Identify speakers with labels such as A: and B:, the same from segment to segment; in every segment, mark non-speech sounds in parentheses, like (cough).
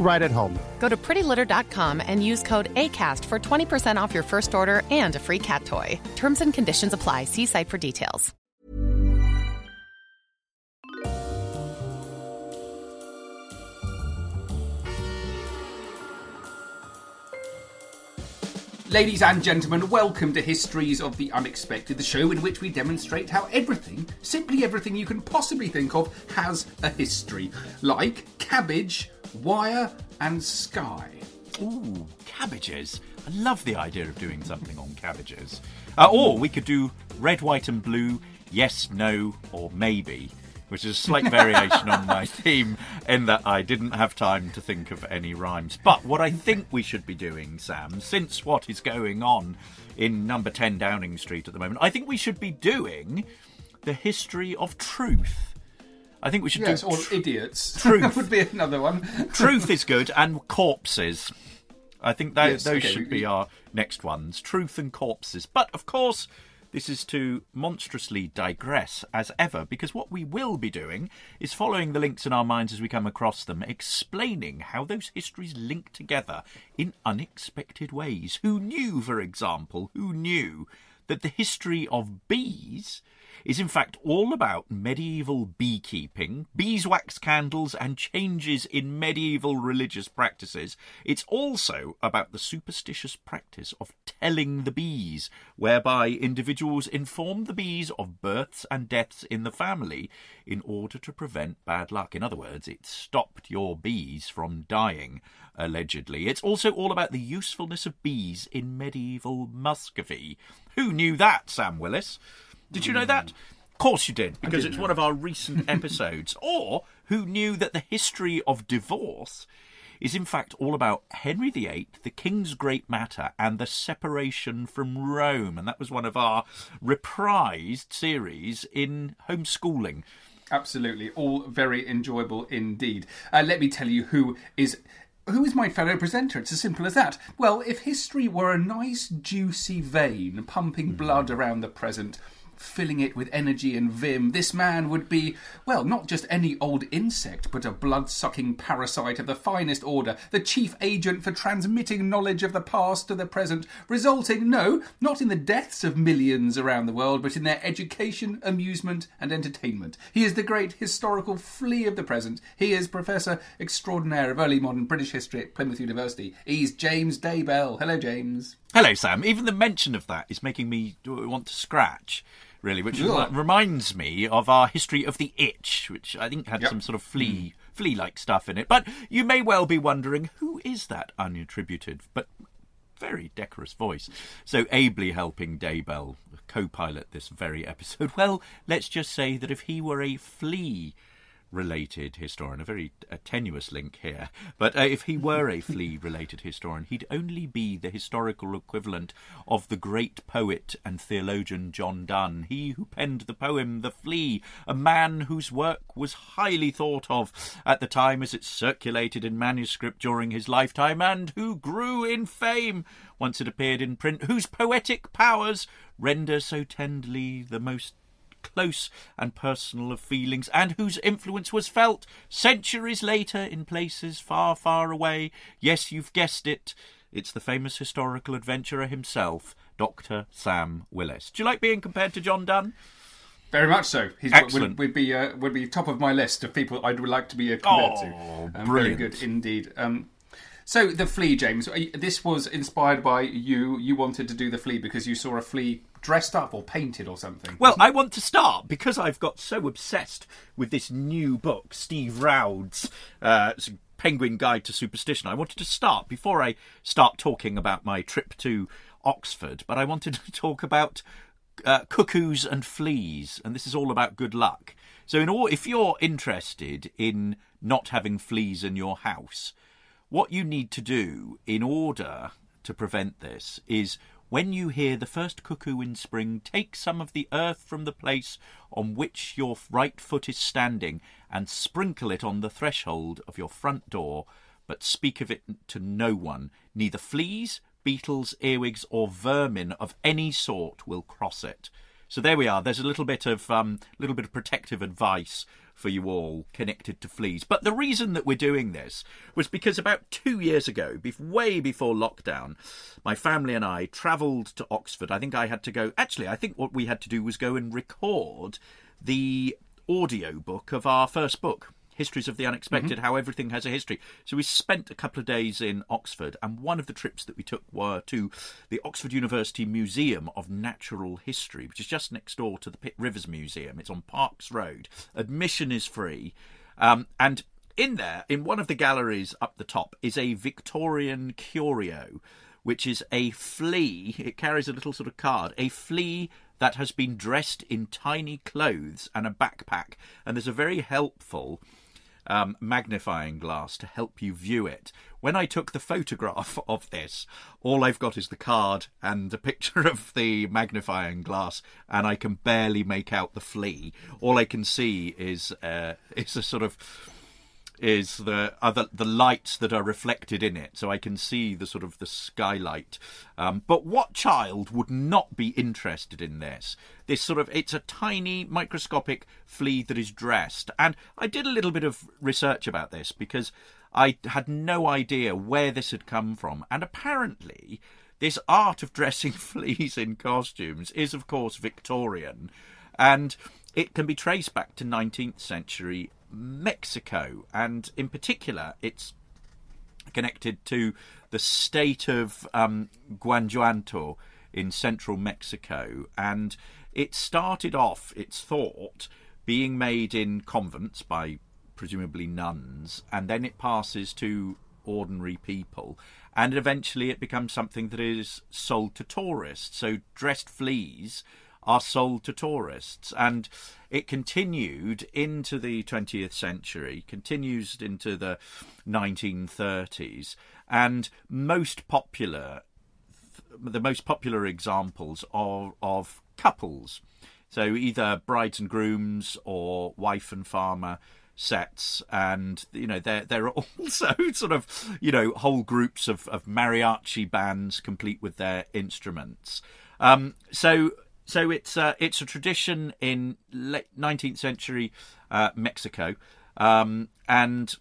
A: right at home.
B: Go to prettylitter.com and use code ACAST for 20% off your first order and a free cat toy. Terms and conditions apply. See site for details.
C: Ladies and gentlemen, welcome to Histories of the Unexpected, the show in which we demonstrate how everything, simply everything you can possibly think of, has a history. Like cabbage, wire, and sky.
D: Ooh, cabbages. I love the idea of doing something on cabbages. Uh, or we could do red, white, and blue, yes, no, or maybe, which is a slight (laughs) variation on my theme in that I didn't have time to think of any rhymes. But what I think we should be doing, Sam, since what is going on in number 10 Downing Street at the moment, I think we should be doing the history of truth. I think we should
C: Yes,
D: do
C: or
D: tr-
C: idiots. (laughs)
D: Truth.
C: that would be another one. (laughs)
D: truth is good and corpses. I think tho-
C: Yes,
D: those
C: okay,
D: should be our next ones. Truth and corpses. But of course, this is to monstrously digress as ever, because what we will be doing is following the links in our minds as we come across them, explaining how those histories link together in unexpected ways. Who knew, for example, who knew that the history of bees is in fact all about medieval beekeeping, beeswax candles, and changes in medieval religious practices. It's also about the superstitious practice of telling the bees, whereby individuals inform the bees of births and deaths in the family in order to prevent bad luck. In other words, it stopped your bees from dying, allegedly. It's also all about the usefulness of bees in medieval Muscovy. Who knew that, Sam Willis? Did you know that? Of course you did, because it's one of our recent (laughs) episodes. Or who knew that the history of divorce is in fact all about Henry VIII, the King's Great Matter, and the separation from Rome. And that was one of our reprised series in homeschooling.
C: Absolutely, all very enjoyable indeed. Uh, let me tell you who is who is my fellow presenter. It's as simple as that. Well, if history were a nice juicy vein pumping blood around the present. Filling it with energy and vim, this man would be, well, not just any old insect, but a blood sucking parasite of the finest order, the chief agent for transmitting knowledge of the past to the present, resulting, no, not in the deaths of millions around the world, but in their education, amusement, and entertainment. He is the great historical flea of the present. He is Professor Extraordinaire of Early Modern British History at Plymouth University. He's James Daybell. Hello, James.
D: Hello, Sam. Even the mention of that is making me want to scratch, really, which remi- reminds me of our history of the itch, which I think had
C: Yep.
D: some sort of flea mm. flea-like stuff in it. But you may well be wondering who is that unattributed but very decorous voice so ably helping Daybell co-pilot this very episode? (laughs) Well, let's just say that if he were a flea related historian, a very uh, tenuous link here, but uh, if he were a flea related historian, he'd only be the historical equivalent of the great poet and theologian John Donne, he who penned the poem The Flea, a man whose work was highly thought of at the time as it circulated in manuscript during his lifetime, and who grew in fame once it appeared in print, whose poetic powers render so tenderly the most close and personal of feelings, and whose influence was felt centuries later in places far, far away. Yes, you've guessed it. It's the famous historical adventurer himself, Dr. Sam Willis. Do you like being compared to John Donne?
C: Very much so. He's
D: Excellent.
C: Would, would be uh, would be top of my list of people I'd like to be compared
D: Oh,
C: to. Um,
D: brilliant.
C: Very good indeed. Um, So the flea, James. This was inspired by you. You wanted to do the flea because you saw a flea dressed up or painted or something.
D: Well, I want to start because I've got so obsessed with this new book, Steve Roud's uh, Penguin Guide to Superstition. I wanted to start before I start talking about my trip to Oxford, but I wanted to talk about uh, cuckoos and fleas, and this is all about good luck. So, in all, if you're interested in not having fleas in your house, what you need to do in order to prevent this is when you hear the first cuckoo in spring, take some of the earth from the place on which your right foot is standing and sprinkle it on the threshold of your front door, but speak of it to no one. Neither fleas, beetles, earwigs, or vermin of any sort will cross it. So there we are. There's a little bit of um, little bit of protective advice for you all connected to fleas. But the reason that we're doing this was because about two years ago, way before lockdown, my family and I travelled to Oxford. I think I had to go. Actually, I think what we had to do was go and record the audio book of our first book. Histories of the Unexpected, How Everything Has a History. So we spent a couple of days in Oxford, and one of the trips that we took were to the Oxford University Museum of Natural History, which is just next door to the Pitt Rivers Museum. It's on Parks Road. Admission is free. Um, and in there, in one of the galleries up the top, is a Victorian curio, which is a flea. It carries a little sort of card, a flea that has been dressed in tiny clothes and a backpack. And there's a very helpful um, magnifying glass to help you view it. When I took the photograph (laughs) of this, all I've got is the card and a picture of the magnifying glass, and I can barely make out the flea. All I can see is uh, (laughs) is a sort of is the other the lights that are reflected in it, so I can see the sort of the skylight. Um, but what child would not be interested in this? This sort of it's a tiny microscopic flea that is dressed, and I did a little bit of research about this because I had no idea where this had come from, and apparently. This art of dressing (laughs) fleas in costumes is, of course, Victorian, and it can be traced back to 19th century Mexico, and in particular, it's connected to the state of um, Guanajuato in central Mexico, and it started off, it's thought, being made in convents by presumably nuns, and then it passes to ordinary people, and eventually it becomes something that is sold to tourists. So dressed fleas are sold to tourists. And it continued into the 20th century, continues into the 1930s, and most popular, the most popular examples are of couples. So either brides and grooms or wife and farmer sets and you know there there are (laughs) also sort of you know whole groups of, of mariachi bands complete with their instruments um, so so it's uh, it's a tradition in late 19th century uh, Mexico, um, and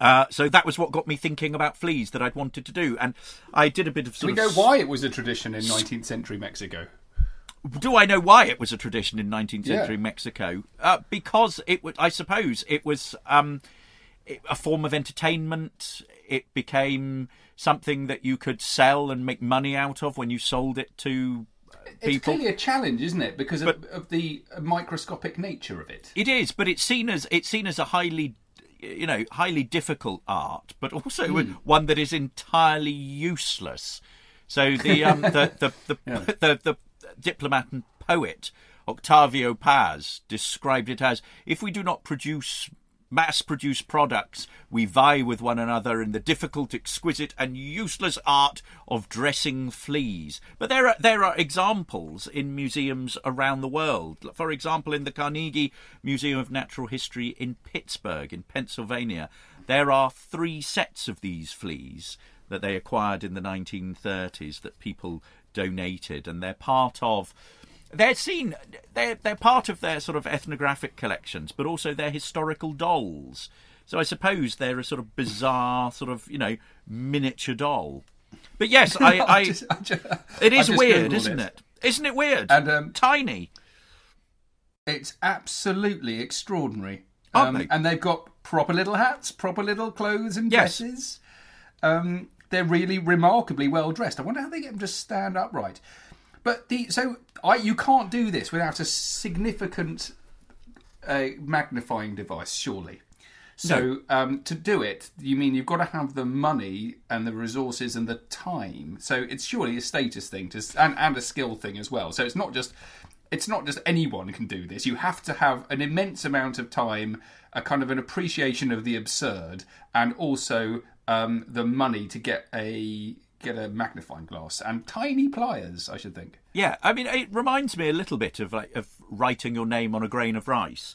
D: uh, so that was what got me thinking about fleas that I'd wanted to do, and I did a bit of
C: Do we
D: of.
C: know why it was a tradition in 19th century Mexico?
D: Do I know why it was a tradition in 19th
C: Yeah.
D: century Mexico? Uh, because it was, I suppose, it was um, it- a form of entertainment. It became something that you could sell and make money out of when you sold it to
C: It's clearly a challenge, isn't it? Because of,
D: But-
C: of the microscopic nature of it.
D: It is, but it's seen as it's seen as a highly, you know, highly difficult art, but also
C: Hmm.
D: one that is entirely useless. So the um, the (laughs) the the, (laughs) the the diplomat and poet Octavio Paz described it as if we do not produce mass produce products, we vie with one another in the difficult, exquisite, and useless art of dressing fleas. But there are there are examples in museums around the world. For example, in the Carnegie Museum of Natural History in Pittsburgh, in Pennsylvania, there are three sets of these fleas that they acquired in the 1930s that people donated, and they're part of they're seen they're they're part of their sort of ethnographic collections, but also their historical dolls. So I suppose they're a sort of bizarre sort of you know miniature doll. But yes, (laughs) I, I
C: just- I ju-
D: it
C: I
D: is
C: just
D: weird, isn't it? Isn't it weird?
C: And, um,
D: tiny.
C: It's absolutely extraordinary.
D: Aren't
C: Um,
D: they?
C: And they've got proper little hats, proper little clothes and
D: Yes.
C: dresses. Um, they're really remarkably well dressed. I wonder how they get them to stand upright. But the so I you can't do this without a significant uh, magnifying device, surely. So um, to do it, you mean you've got to have the money and the resources and the time. So it's surely a status thing to, and, and a skill thing as well. So it's not just it's not just anyone can do this. You have to have an immense amount of time, a kind of an appreciation of the absurd, and also um, the money to get a get a magnifying glass and tiny pliers. I should think.
D: Yeah, I mean, it reminds me a little bit of like of writing your name on a grain of rice.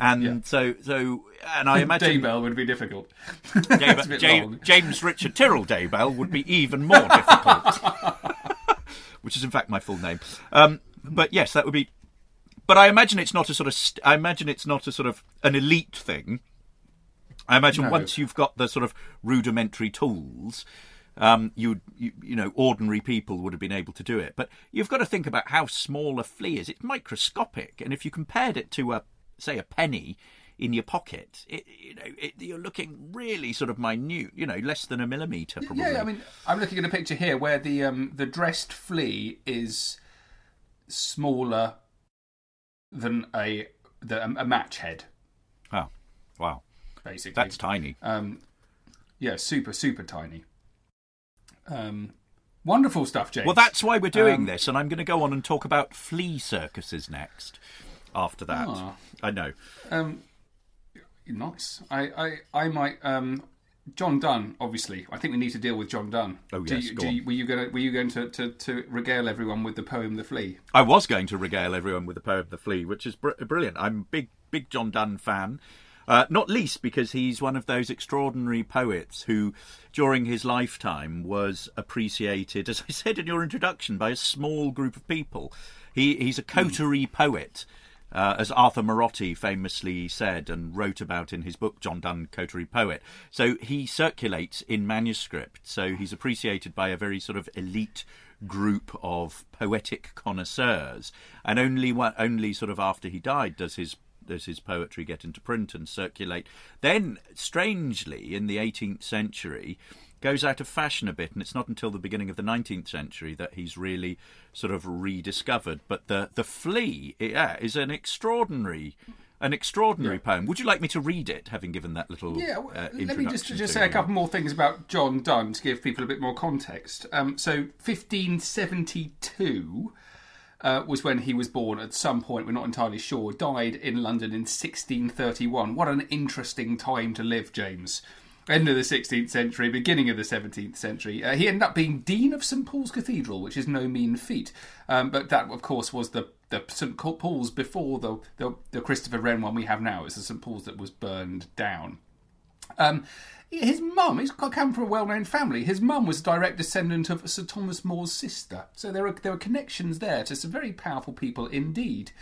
D: And
C: Yeah.
D: so, so, and I (laughs) imagine
C: Daybell would be difficult.
D: Dave-
C: It's (laughs) a bit
D: Ja-
C: long.
D: James Richard Tyrrell Daybell would be even more difficult, (laughs) which is in fact my full name. Um, but yes, that would be. But I imagine it's not a sort of. St- I imagine it's not a sort of an elite thing. I imagine
C: No.
D: once you've got the sort of rudimentary tools, um, you, you you know ordinary people would have been able to do it. But you've got to think about how small a flea is. It's microscopic, and if you compared it to a say a penny in your pocket, it, you know it, you're looking really sort of minute. You know, less than a millimeter probably.
C: Yeah, I mean, I'm looking at a picture here where the um, the dressed flea is smaller than a the, a match head,
D: oh, wow,
C: basically.
D: that's tiny.
C: um, yeah, super super tiny. Um, wonderful stuff, James.
D: Well, that's why we're doing
C: Um,
D: this, and I'm going to go on and talk about flea circuses next. After that,
C: Ah.
D: I know.
C: Um, nice. I, I, I might. Um, John Donne, obviously. I think we need to deal with John Donne.
D: Oh,
C: Do
D: yes,
C: you,
D: go
C: do you, were you going to Were you going to, to, to regale everyone with the poem "The Flea"?
D: I was going to regale everyone with the poem "The Flea," which is br- brilliant. I'm a big, big John Donne fan. Uh, not least because he's one of those extraordinary poets who, during his lifetime, was appreciated, as I said in your introduction, by a small group of people. He, he's a coterie poet, uh, as Arthur Marotti famously said and wrote about in his book, John Donne, Coterie Poet. So he circulates in manuscript, so he's appreciated by a very sort of elite group of poetic connoisseurs. And only only sort of after he died does his does his poetry get into print and circulate. Then, strangely, in the 18th century, goes out of fashion a bit, and it's not until the beginning of the 19th century that he's really sort of rediscovered. But the the flea, yeah, is an extraordinary. An extraordinary poem. Would you like me to read it, having given that little
C: Yeah, well,
D: uh,
C: let me just just say a couple more things about John Donne to give people a bit more context. Um, so, 1572 uh, was when he was born. At some point, we're not entirely sure. Died in London in 1631. What an interesting time to live, James. End of the 16th century, beginning of the 17th century. Uh, he ended up being Dean of St Paul's Cathedral, which is no mean feat. Um, but that, of course, was the, the St Paul's before the, the, the Christopher Wren one we have now. It's the St Paul's that was burned down. Um, his mum, he's come from a well-known family. His mum was a direct descendant of Sir Thomas More's sister, so there are there are connections there to some very powerful people indeed.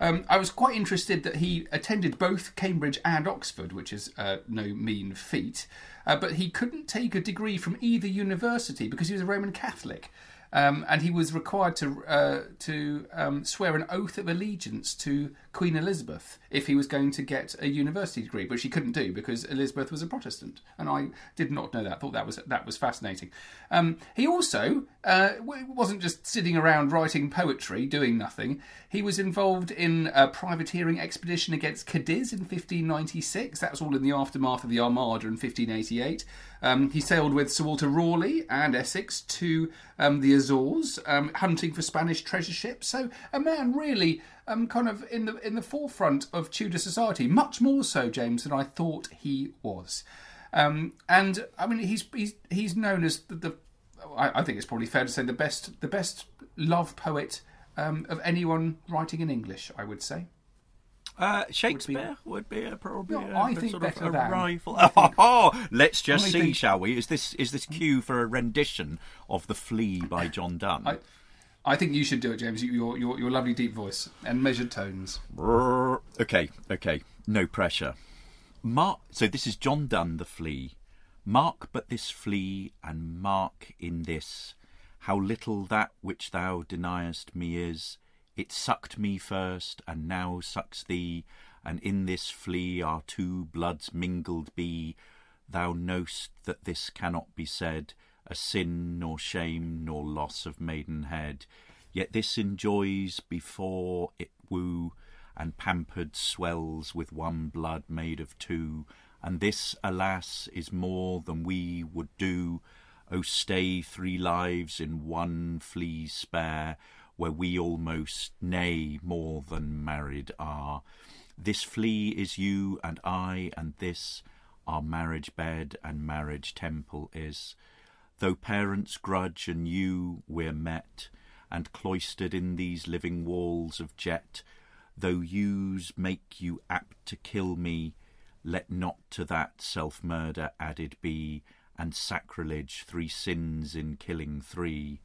C: Um, I was quite interested that he attended both Cambridge and Oxford, which is uh, no mean feat. Uh, but he couldn't take a degree from either university because he was a Roman Catholic. Um, and he was required to uh, to um, swear an oath of allegiance to Queen Elizabeth if he was going to get a university degree, which he couldn't do because Elizabeth was a Protestant, and I did not know that. Thought that was that was fascinating. Um, he also uh, wasn't just sitting around writing poetry, doing nothing. He was involved in a privateering expedition against Cadiz in 1596. That was all in the aftermath of the Armada in 1588. Um, he sailed with Sir Walter Raleigh and Essex to um, the Azores, um, hunting for Spanish treasure ships. So a man really um, kind of in the in the forefront of Tudor society, much more so, James, than I thought he was. Um, and I mean, he's he's he's known as the, the I, I think it's probably fair to say the best the best love poet of anyone writing in English. I would say.
D: Uh, Shakespeare would be, a, probably
C: No,
D: a,
C: I think
D: sort of
C: better
D: a
C: than.
D: rival.
C: Think- (laughs)
D: Oh, let's just
C: I
D: see,
C: think-
D: shall we? Is this is this cue for a rendition of the Flea by John Donne?
C: I, I think you should do it, James. Your your your lovely deep voice and measured tones.
D: Okay, okay, no pressure. Mark. So this is John Donne, the Flea. Mark but this flea, and mark in this how little that which thou deniest me is. It sucked me first, and now sucks thee, and in this flea our two bloods mingled be. thou know'st that this cannot be said, a sin nor shame nor loss of maidenhead. Yet this enjoys before it woo, and pampered swells with one blood made of two, and this, alas, is more than we would do. O stay three lives in one flea spare, where we almost, nay, more than married are. This flea is you and I, and this our marriage bed and marriage temple is. Though parents grudge and you we're met, and cloistered in these living walls of jet, though yous make you apt to kill me, let not to that self murder added be, and sacrilege three sins in killing three.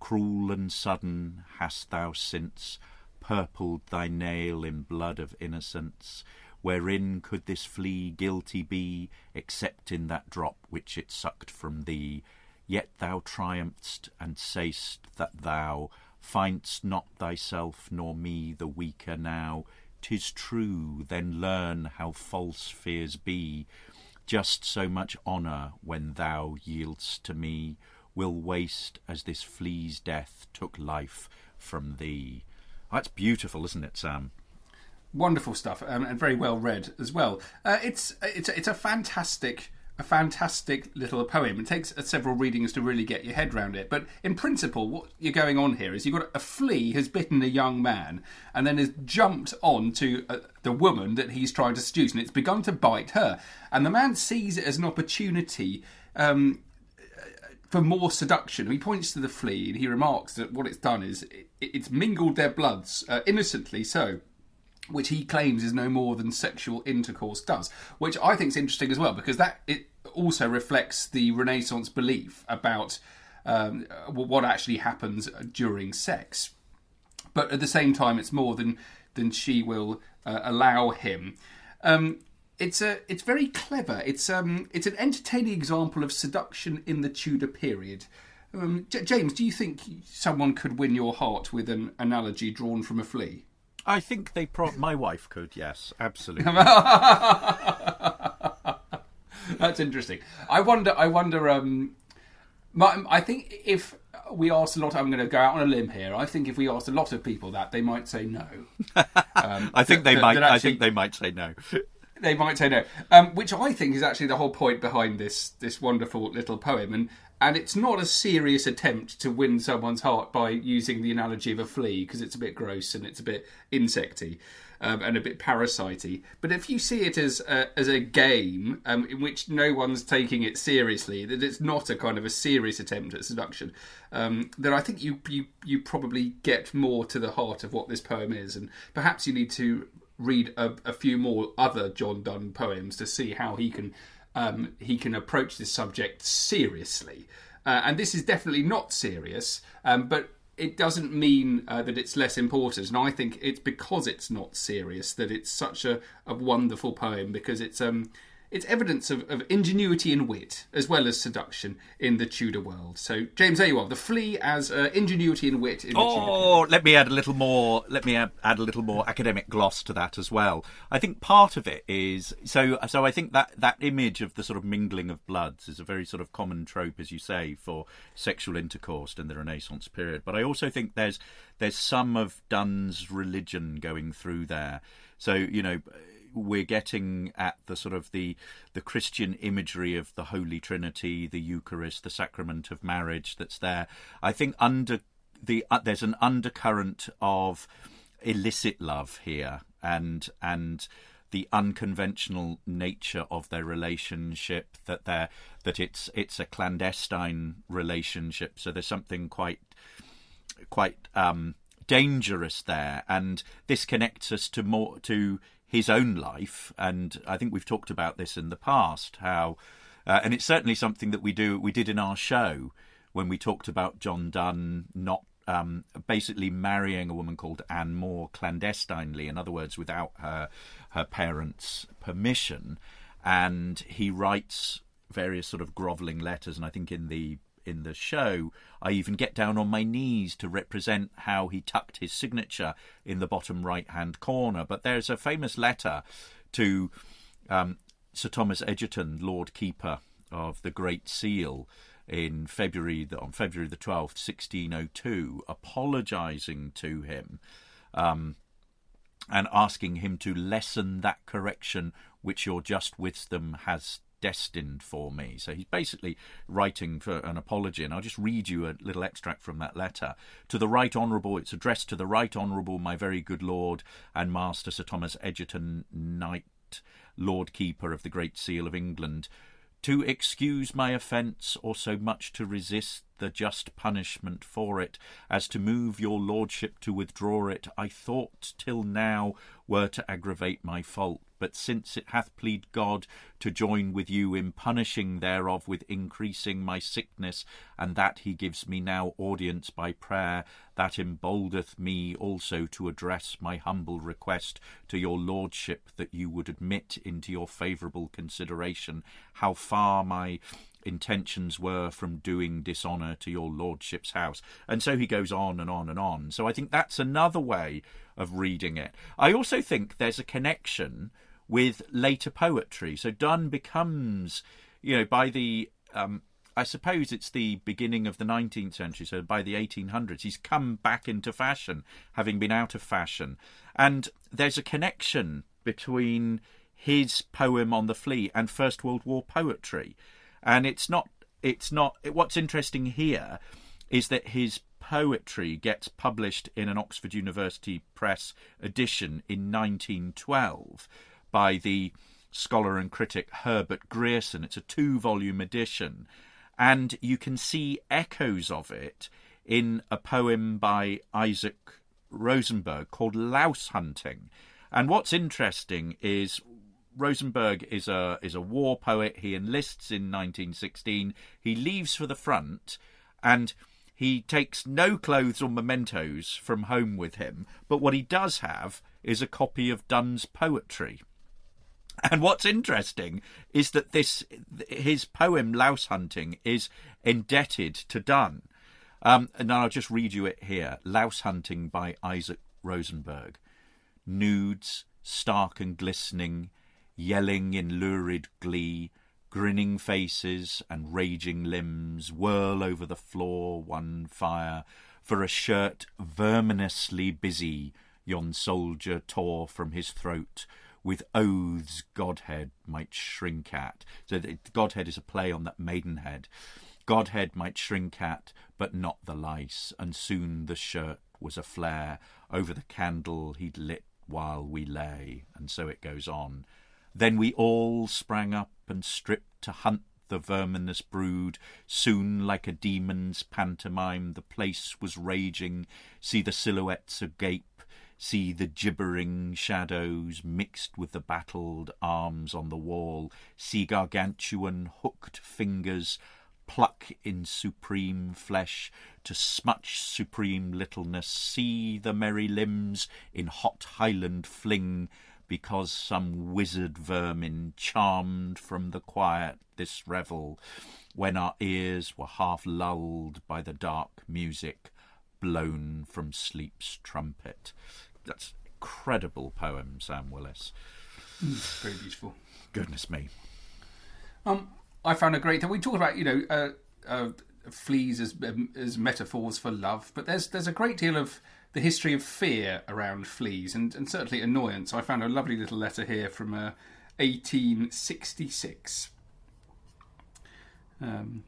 D: Cruel and sudden hast thou since purpled thy nail in blood of innocence, wherein could this flea guilty be, except in that drop which it sucked from thee? Yet thou triumph'st, and say'st that thou find'st not thyself nor me the weaker now. 'Tis true, then learn how false fears be. Just so much honour, when thou yield'st to me, will waste as this flea's death took life from thee. That's beautiful, isn't it, Sam?
C: Wonderful stuff, um, and very well read as well. Uh, it's it's it's a fantastic a fantastic little poem. It takes several readings to really get your head around it. But in principle, what you're going on here is you've got a flea has bitten a young man and then has jumped on to uh, the woman that he's trying to seduce, and it's begun to bite her. And the man sees it as an opportunity. Um, for more seduction, he points to the flea and he remarks that what it's done is it, it's mingled their bloods, uh, innocently so, which he claims is no more than sexual intercourse does, which I think is interesting as well because that it also reflects the Renaissance belief about um, what actually happens during sex. But at the same time, it's more than than she will uh, allow him. Um, it's a it's very clever. It's um it's an entertaining example of seduction in the Tudor period. Um, J- James, do you think someone could win your heart with an analogy drawn from a flea?
D: I think they pro- my wife could. Yes, absolutely. (laughs)
C: That's interesting. I wonder. I wonder. Um, my, I think if we asked a lot, I'm going to go out on a limb here. I think if we asked a lot of people that, they might say no. (laughs)
D: Um, I think they that, might. Actually, I think they might say no.
C: They might say no, um, which I think is actually the whole point behind this this wonderful little poem. And and it's not a serious attempt to win someone's heart by using the analogy of a flea because it's a bit gross and it's a bit insecty um, and a bit parasitey. But if you see it as a, as a game um, in which no one's taking it seriously, that it's not a kind of a serious attempt at seduction, um, then I think you, you you probably get more to the heart of what this poem is, and perhaps you need to read a, a few more other John Donne poems to see how he can um, he can approach this subject seriously. Uh, and this is definitely not serious, um, but it doesn't mean uh, that it's less important. And I think it's because it's not serious that it's such a, a wonderful poem because it's um, it's evidence of, of, ingenuity and wit, as well as seduction in the Tudor world. So, James, there you are. The flea as uh, ingenuity and wit in the
D: oh, let me add a little more. Let me add, add, a little more academic gloss to that as well. I think part of it is so. So I think that that image of the sort of mingling of bloods is a very sort of common trope, as you say, for sexual intercourse in the Renaissance period. But I also think there's there's some of Donne's religion going through there. So you know we're getting at the sort of the the Christian imagery of the Holy Trinity, the Eucharist, the sacrament of marriage that's there. I think under the uh, there's an undercurrent of illicit love here, and and the unconventional nature of their relationship that they that it's it's a clandestine relationship. So there's something quite quite um, dangerous there, and this connects us to more to his own life, and I think we've talked about this in the past. How, uh, and it's certainly something that we do we did in our show when we talked about John Donne not um, basically marrying a woman called Anne More clandestinely, in other words, without her her parents' permission, and he writes various sort of grovelling letters, and I think in the in the show, I even get down on my knees to represent how he tucked his signature in the bottom right hand corner. But there's a famous letter to um, Sir Thomas Egerton, Lord Keeper of the Great Seal, in February on February the twelfth, sixteen oh two, apologising to him. Um, and asking him to lessen that correction which your just wisdom has destined for me. So he's basically writing for an apology, and I'll just read you a little extract from that letter. To the Right Honourable, it's addressed to the Right Honourable, my very good Lord and Master Sir Thomas Egerton, Knight, Lord Keeper of the Great Seal of England. To excuse my offence, or so much to resist the just punishment for it, as to move your lordship to withdraw it, I thought till now were to aggravate my fault. But since it hath pleased God to join with you in punishing thereof with increasing my sickness, and that he gives me now audience by prayer, that emboldeneth me also to address my humble request to your lordship that you would admit into your favourable consideration how far my intentions were from doing dishonour to your lordship's house. And so he goes on and on and on. So I think that's another way of reading it. I also think there's a connection with later poetry. So Donne becomes, you know, by the um, I suppose it's the beginning of the 19th century, so by the 1800s, he's come back into fashion, having been out of fashion. And there's a connection between his poem on the flea and First World War poetry. And it's not, it's not, what's interesting here is that his poetry gets published in an Oxford University Press edition in 1912 by the scholar and critic Herbert Grierson. It's a two volume edition, and you can see echoes of it in a poem by Isaac Rosenberg called Louse Hunting. And what's interesting is Rosenberg is a is a war poet. He enlists in 1916. He leaves for the front, and he takes no clothes or mementos from home with him. But what he does have is a copy of Donne's poetry. And what's interesting is that this his poem Louse Hunting is indebted to Donne. Um, and I'll just read you it here. Louse Hunting by Isaac Rosenberg. Nudes, stark and glistening, yelling in lurid glee, grinning faces and raging limbs whirl over the floor one fire, for a shirt verminously busy yon soldier tore from his throat, with oaths Godhead might shrink at. So Godhead is a play on that maidenhead. Godhead might shrink at, but not the lice, and soon the shirt was a flare over the candle he'd lit while we lay, and so it goes on. Then we all sprang up and stripped to hunt the verminous brood. Soon, like a demon's pantomime, the place was raging. See the silhouettes agape see the gibbering shadows mixed with the battled arms on the wall, see gargantuan hooked fingers pluck in supreme flesh to smutch supreme littleness, see the merry limbs in hot highland fling, because some wizard vermin charmed from the quiet this revel, when our ears were half lulled by the dark music blown from sleep's trumpet. That's incredible poem, Sam Willis.
C: Mm, very beautiful.
D: Goodness me.
C: Um, I found a great. We talked about you know uh, uh, fleas as as metaphors for love, but there's there's a great deal of the history of fear around fleas and, and certainly annoyance. I found a lovely little letter here from uh, 1866. Um,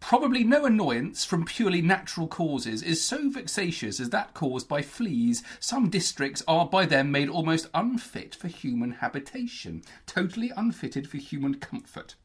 C: Probably no annoyance from purely natural causes is so vexatious as that caused by fleas. Some districts are by them made almost unfit for human habitation, totally unfitted for human comfort.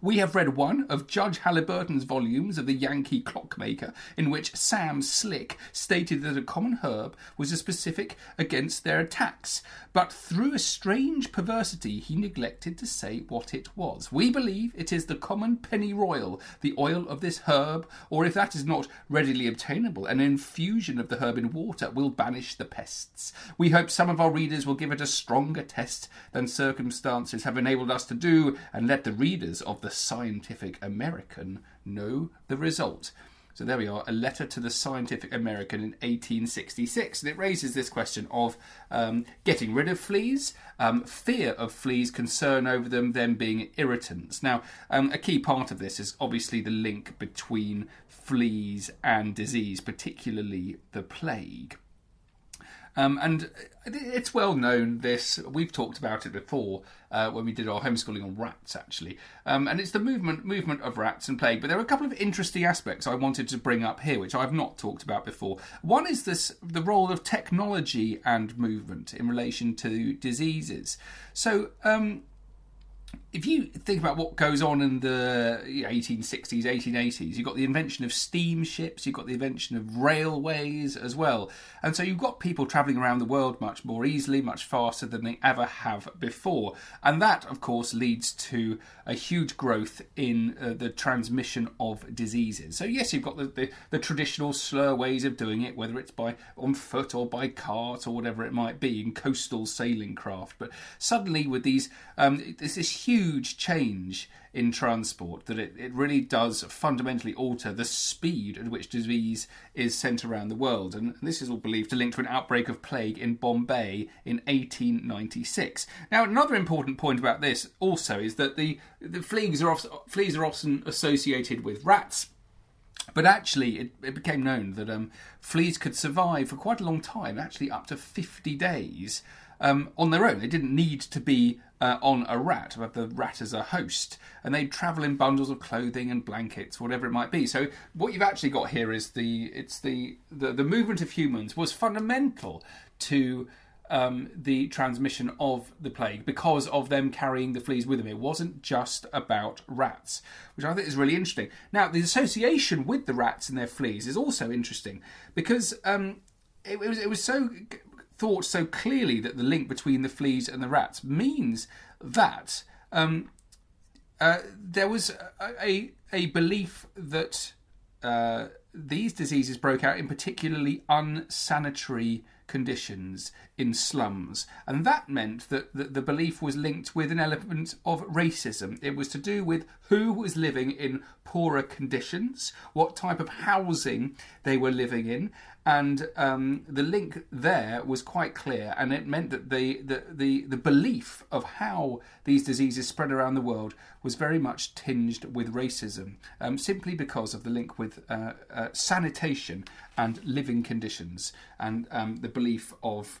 C: We have read one of Judge Haliburton's volumes of the Yankee Clockmaker, in which Sam Slick stated that a common herb was a specific against their attacks, but through a strange perversity he neglected to say what it was. We believe it is the common pennyroyal, the oil of this herb, or if that is not readily obtainable, an infusion of the herb in water will banish the pests. We hope some of our readers will give it a stronger test than circumstances have enabled us to do, and let the readers of the Scientific American know the result. So there we are, a letter to the Scientific American in 1866. And it raises this question of um, getting rid of fleas, um, fear of fleas, concern over them, them being irritants. Now, um, a key part of this is obviously the link between fleas and disease, particularly the plague. Um, and it's well known this, we've talked about it before uh, when we did our homeschooling on rats, actually. Um, and it's the movement, movement of rats and plague. But there are a couple of interesting aspects I wanted to bring up here, which I've not talked about before. One is this the role of technology and movement in relation to diseases. So, um, if you think about what goes on in the 1860s, 1880s, you've got the invention of steamships, you've got the invention of railways as well. And so you've got people travelling around the world much more easily, much faster than they ever have before. And that, of course, leads to a huge growth in uh, the transmission of diseases. So, yes, you've got the, the, the, traditional slow ways of doing it, whether it's by on foot or by cart or whatever it might be, in coastal sailing craft. But suddenly, with these, um, there's this huge change in transport that it, it really does fundamentally alter the speed at which disease is sent around the world. And this is all believed to link to an outbreak of plague in Bombay in 1896. Now, another important point about this also is that the, the fleas, are often, fleas are often associated with rats. But actually, it, it became known that um, fleas could survive for quite a long time, actually up to 50 days, um, on their own. They didn't need to be uh, on a rat, but the rat as a host, and they'd travel in bundles of clothing and blankets, whatever it might be. So what you've actually got here is the it's the the, the movement of humans was fundamental to um, the transmission of the plague because of them carrying the fleas with them. It wasn't just about rats, which I think is really interesting. Now, the association with the rats and their fleas is also interesting because um, it, it, was it was so thought so clearly that the link between the fleas and the rats means that um, uh, there was a, a, belief that uh, these diseases broke out in particularly unsanitary conditions in slums. And that meant that, the belief was linked with an element of racism. It was to do with who was living in poorer conditions, what type of housing they were living in, and um, the link there was quite clear, and it meant that the, the, the, the, belief of how these diseases spread around the world was very much tinged with racism, um, simply because of the link with uh, uh, sanitation and living conditions, and um, the belief of.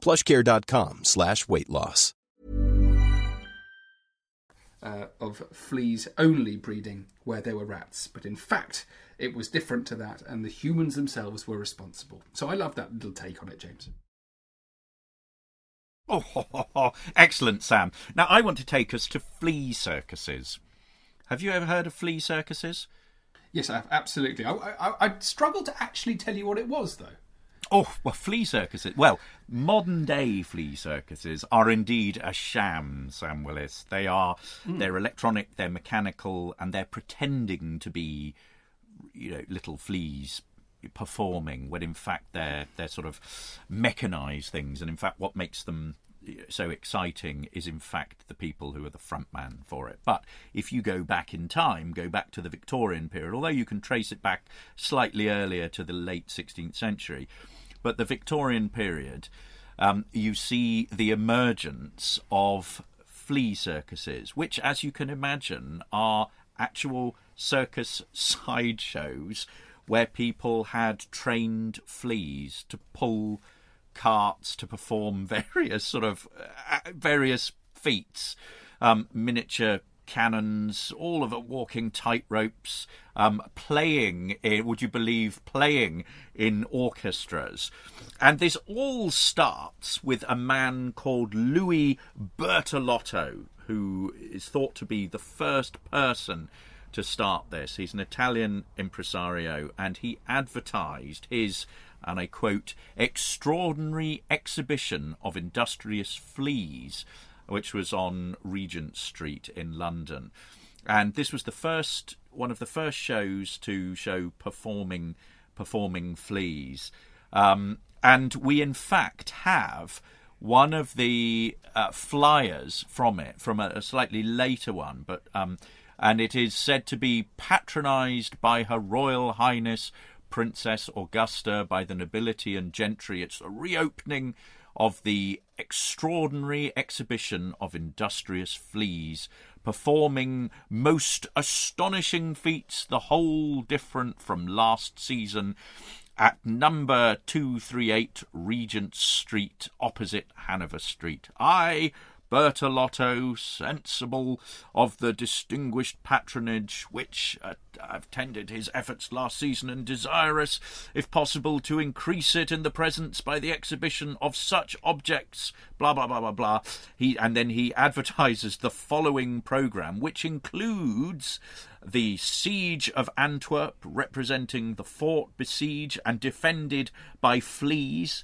E: plushcare.com slash weight loss.
C: Uh, of fleas only breeding where there were rats, but in fact it was different to that, and the humans themselves were responsible. So I love that little take on it, James.
D: Oh, ho, ho, ho. excellent, Sam. Now I want to take us to flea circuses. Have you ever heard of flea circuses?
C: Yes, I have, absolutely. I, I, I struggle to actually tell you what it was, though.
D: Oh, well, flea circuses. Well, modern day flea circuses are indeed a sham, Sam Willis. They are, mm. they're electronic, they're mechanical, and they're pretending to be, you know, little fleas performing when in fact they're they're sort of mechanized things and in fact what makes them so exciting is in fact the people who are the front man for it. But if you go back in time, go back to the Victorian period, although you can trace it back slightly earlier to the late 16th century, but the Victorian period, um, you see the emergence of flea circuses, which, as you can imagine, are actual circus (laughs) sideshows where people had trained fleas to pull carts to perform (laughs) various sort of uh, various feats, um, miniature cannons, all of it walking tightropes, um, playing, in, would you believe, playing in orchestras. And this all starts with a man called Louis Bertolotto, who is thought to be the first person to start this. He's an Italian impresario, and he advertised his, and I quote, extraordinary exhibition of industrious fleas, which was on Regent Street in London. And this was the first one of the first shows to show performing performing fleas. Um, and we in fact have one of the uh, flyers from it, from a, a slightly later one, but um, and it is said to be patronised by Her Royal Highness Princess Augusta, by the nobility and gentry. It's a reopening of the extraordinary exhibition of industrious fleas, performing most astonishing feats, the whole different from last season, at number 238 Regent Street, opposite Hanover Street. I Bertolotto, sensible of the distinguished patronage which uh, attended his efforts last season, and desirous, if possible, to increase it in the presence by the exhibition of such objects, blah blah blah blah blah. He and then he advertises the following programme, which includes the siege of Antwerp, representing the fort besieged and defended by fleas.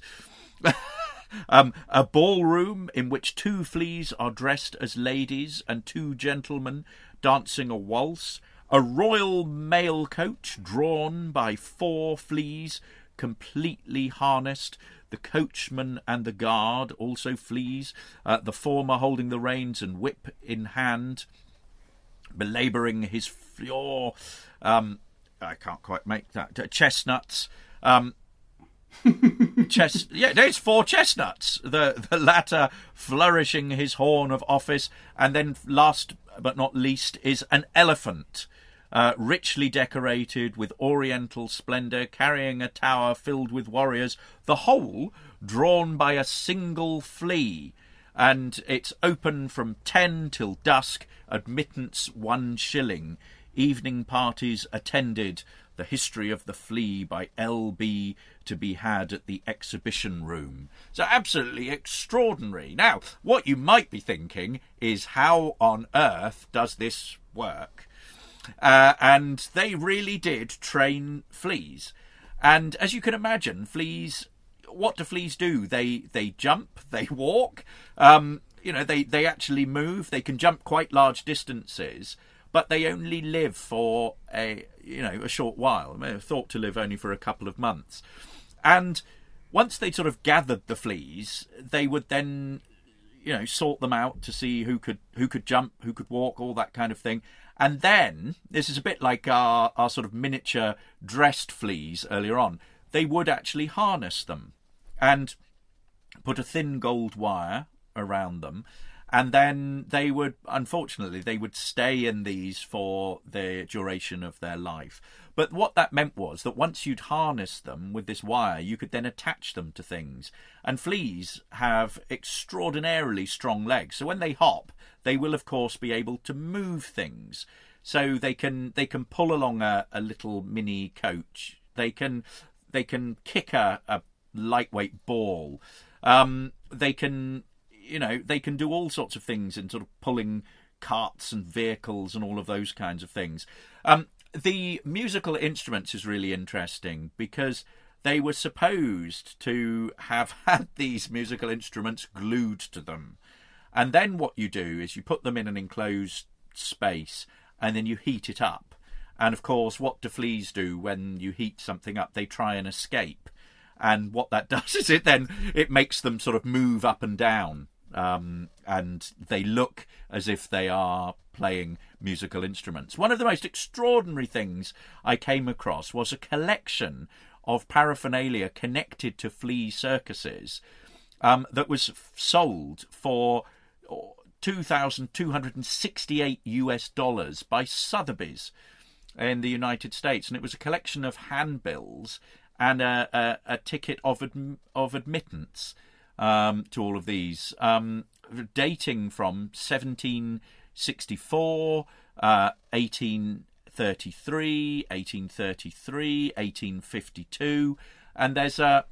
D: (laughs) Um, a ballroom in which two fleas are dressed as ladies and two gentlemen dancing a waltz. A royal mail coach drawn by four fleas, completely harnessed. The coachman and the guard also fleas, uh, the former holding the reins and whip in hand, belabouring his floor. Um, I can't quite make that. Chestnuts. Um, (laughs) Chest, yeah, there's four chestnuts. The the latter flourishing his horn of office, and then last but not least is an elephant, uh, richly decorated with oriental splendour, carrying a tower filled with warriors. The whole drawn by a single flea, and it's open from ten till dusk. Admittance one shilling. Evening parties attended the History of the Flea by L.B. to be had at the exhibition room. So, absolutely extraordinary. Now, what you might be thinking is how on earth does this work? Uh, and they really did train fleas. And as you can imagine, fleas. What do fleas do? They they jump, they walk. Um, you know, they they actually move. They can jump quite large distances but they only live for a you know a short while. They are thought to live only for a couple of months, and once they sort of gathered the fleas, they would then you know sort them out to see who could who could jump, who could walk, all that kind of thing. And then this is a bit like our our sort of miniature dressed fleas earlier on. They would actually harness them and put a thin gold wire around them and then they would unfortunately they would stay in these for the duration of their life. But what that meant was that once you'd harnessed them with this wire you could then attach them to things. And fleas have extraordinarily strong legs. So when they hop they will of course be able to move things. So they can they can pull along a, a little mini coach. They can they can kick a, a lightweight ball. Um, they can you know, they can do all sorts of things in sort of pulling carts and vehicles and all of those kinds of things. Um, the musical instruments is really interesting because they were supposed to have (laughs) had these musical instruments glued to them. And then what you do is you put them in an enclosed space and then you heat it up. And of course, what do fleas do when you heat something up? They try and escape. And what that (laughs) does is it then it makes them sort of move up and down um, and they look as if they are playing musical instruments. One of the most extraordinary things I came across was a collection of paraphernalia connected to flea circuses um, that was sold for 2,268 US dollars by Sotheby's in the United States, and it was a collection of handbills and a, a, a ticket of ad, of admittance um, to all of these, um, dating from 1764, uh, 1833, 1833, 1852, and there's a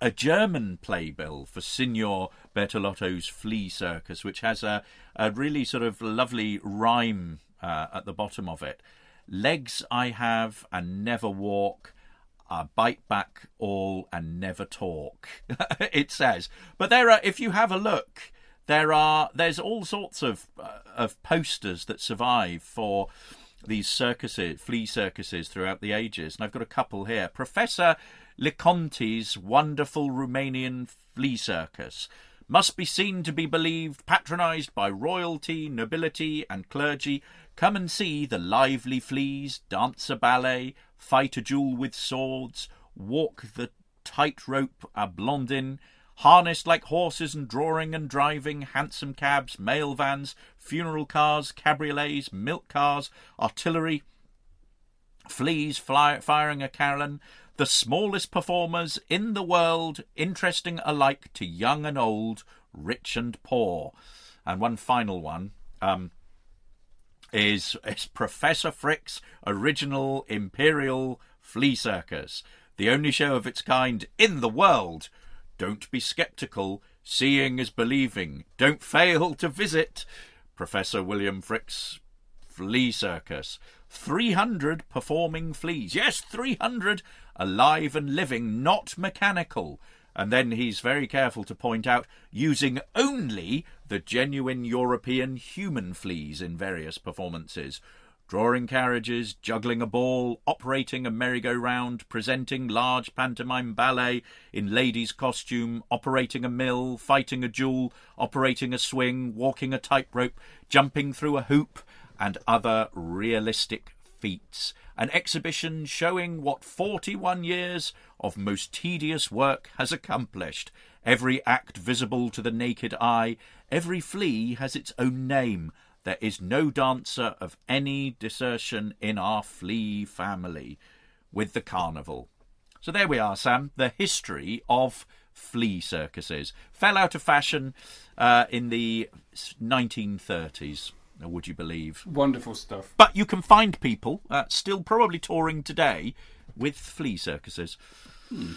D: a German playbill for Signor Bertolotto's Flea Circus, which has a, a really sort of lovely rhyme uh, at the bottom of it. Legs I have and never walk. I bite back all and never talk. (laughs) it says, but there are. If you have a look, there are. There's all sorts of uh, of posters that survive for these circuses, flea circuses throughout the ages, and I've got a couple here. Professor Leconte's wonderful Romanian flea circus must be seen to be believed, patronised by royalty, nobility, and clergy. Come and see the lively fleas dance a ballet, fight a duel with swords, walk the tightrope a blondin, harnessed like horses and drawing and driving, hansom cabs, mail vans, funeral cars, cabriolets, milk cars, artillery, fleas fly, firing a carillon, the smallest performers in the world, interesting alike to young and old, rich and poor. And one final one um, is, is Professor Frick's original Imperial Flea Circus, the only show of its kind in the world. Don't be sceptical. Seeing is believing. Don't fail to visit Professor William Frick's Flea Circus. 300 performing fleas. Yes, 300 alive and living, not mechanical. And then he's very careful to point out using only the genuine European human fleas in various performances. Drawing carriages, juggling a ball, operating a merry-go-round, presenting large pantomime ballet in ladies' costume, operating a mill, fighting a duel, operating a swing, walking a tightrope, jumping through a hoop, and other realistic feats. An exhibition showing what 41 years of most tedious work has accomplished. Every act visible to the naked eye, every flea has its own name. There is no dancer of any desertion in our flea family. With the carnival. So there we are, Sam. The history of flea circuses fell out of fashion uh, in the 1930s would you believe?
C: Wonderful stuff.
D: But you can find people uh, still probably touring today with flea circuses. Hmm.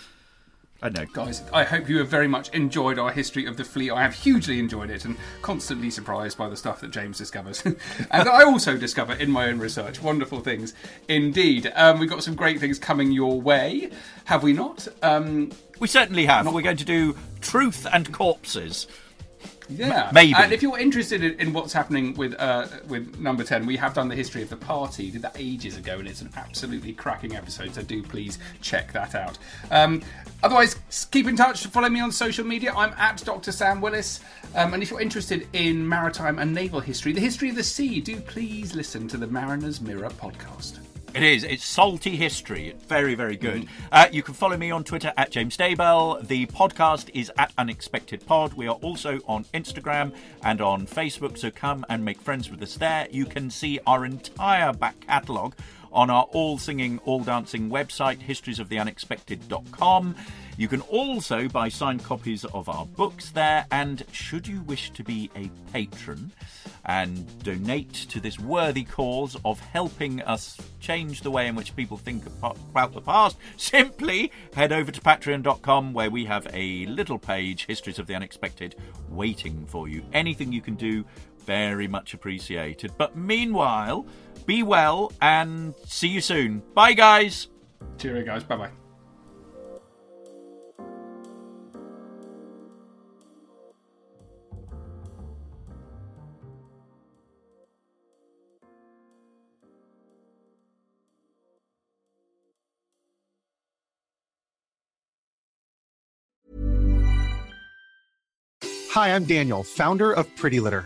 D: I know.
C: Guys, I hope you have very much enjoyed our history of the flea. I have hugely enjoyed it and constantly surprised by the stuff that James discovers. (laughs) and I also discover in my own research. Wonderful things indeed. Um, we've got some great things coming your way, have we not? Um,
D: we certainly have. Not... We're going to do Truth and Corpses.
C: Yeah,
D: maybe.
C: And if you're interested in, in what's happening with uh, with number ten, we have done the history of the party. Did that ages ago, and it's an absolutely cracking episode. So do please check that out. Um, otherwise, keep in touch. Follow me on social media. I'm at Dr. Sam Willis. Um, and if you're interested in maritime and naval history, the history of the sea, do please listen to the Mariner's Mirror podcast.
D: It is. It's salty history. Very, very good. Mm. Uh, you can follow me on Twitter at James Daybell. The podcast is at Unexpected Pod. We are also on Instagram and on Facebook, so come and make friends with us there. You can see our entire back catalogue on our all singing, all dancing website, historiesoftheunexpected.com. You can also buy signed copies of our books there, and should you wish to be a patron and donate to this worthy cause of helping us change the way in which people think about the past, (laughs) simply head over to patreon.com where we have a little page, Histories of the Unexpected, waiting for you. Anything you can do, very much appreciated. But meanwhile, be well and see you soon. Bye, guys.
C: Cheerio, guys. Bye bye.
A: Hi, I'm Daniel, founder of Pretty Litter.